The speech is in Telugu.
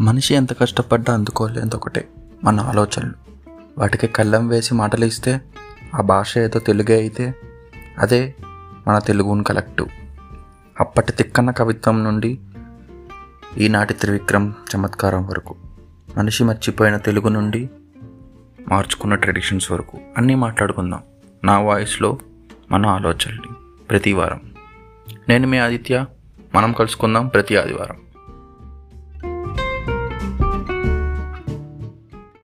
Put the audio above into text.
మనిషి ఎంత కష్టపడ్డా అందుకోలేనిది ఒకటే మన ఆలోచనలు. వాటికి కళ్ళం వేసి మాటలు ఇస్తే ఆ భాష ఏదో తెలుగే అయితే అదే మన తెలుగును కలెక్టివ్. అప్పటి తిక్కన్న కవిత్వం నుండి ఈనాటి త్రివిక్రమ్ చమత్కారం వరకు మనిషి మర్చిపోయిన తెలుగు నుండి మార్చుకున్న ట్రెడిషన్స్ వరకు అన్నీ మాట్లాడుకుందాం నా వాయిస్లో మన ఆలోచనలు ప్రతి వారం. నేను మీ ఆదిత్య మనం కలుసుకుందాం ప్రతి ఆదివారం.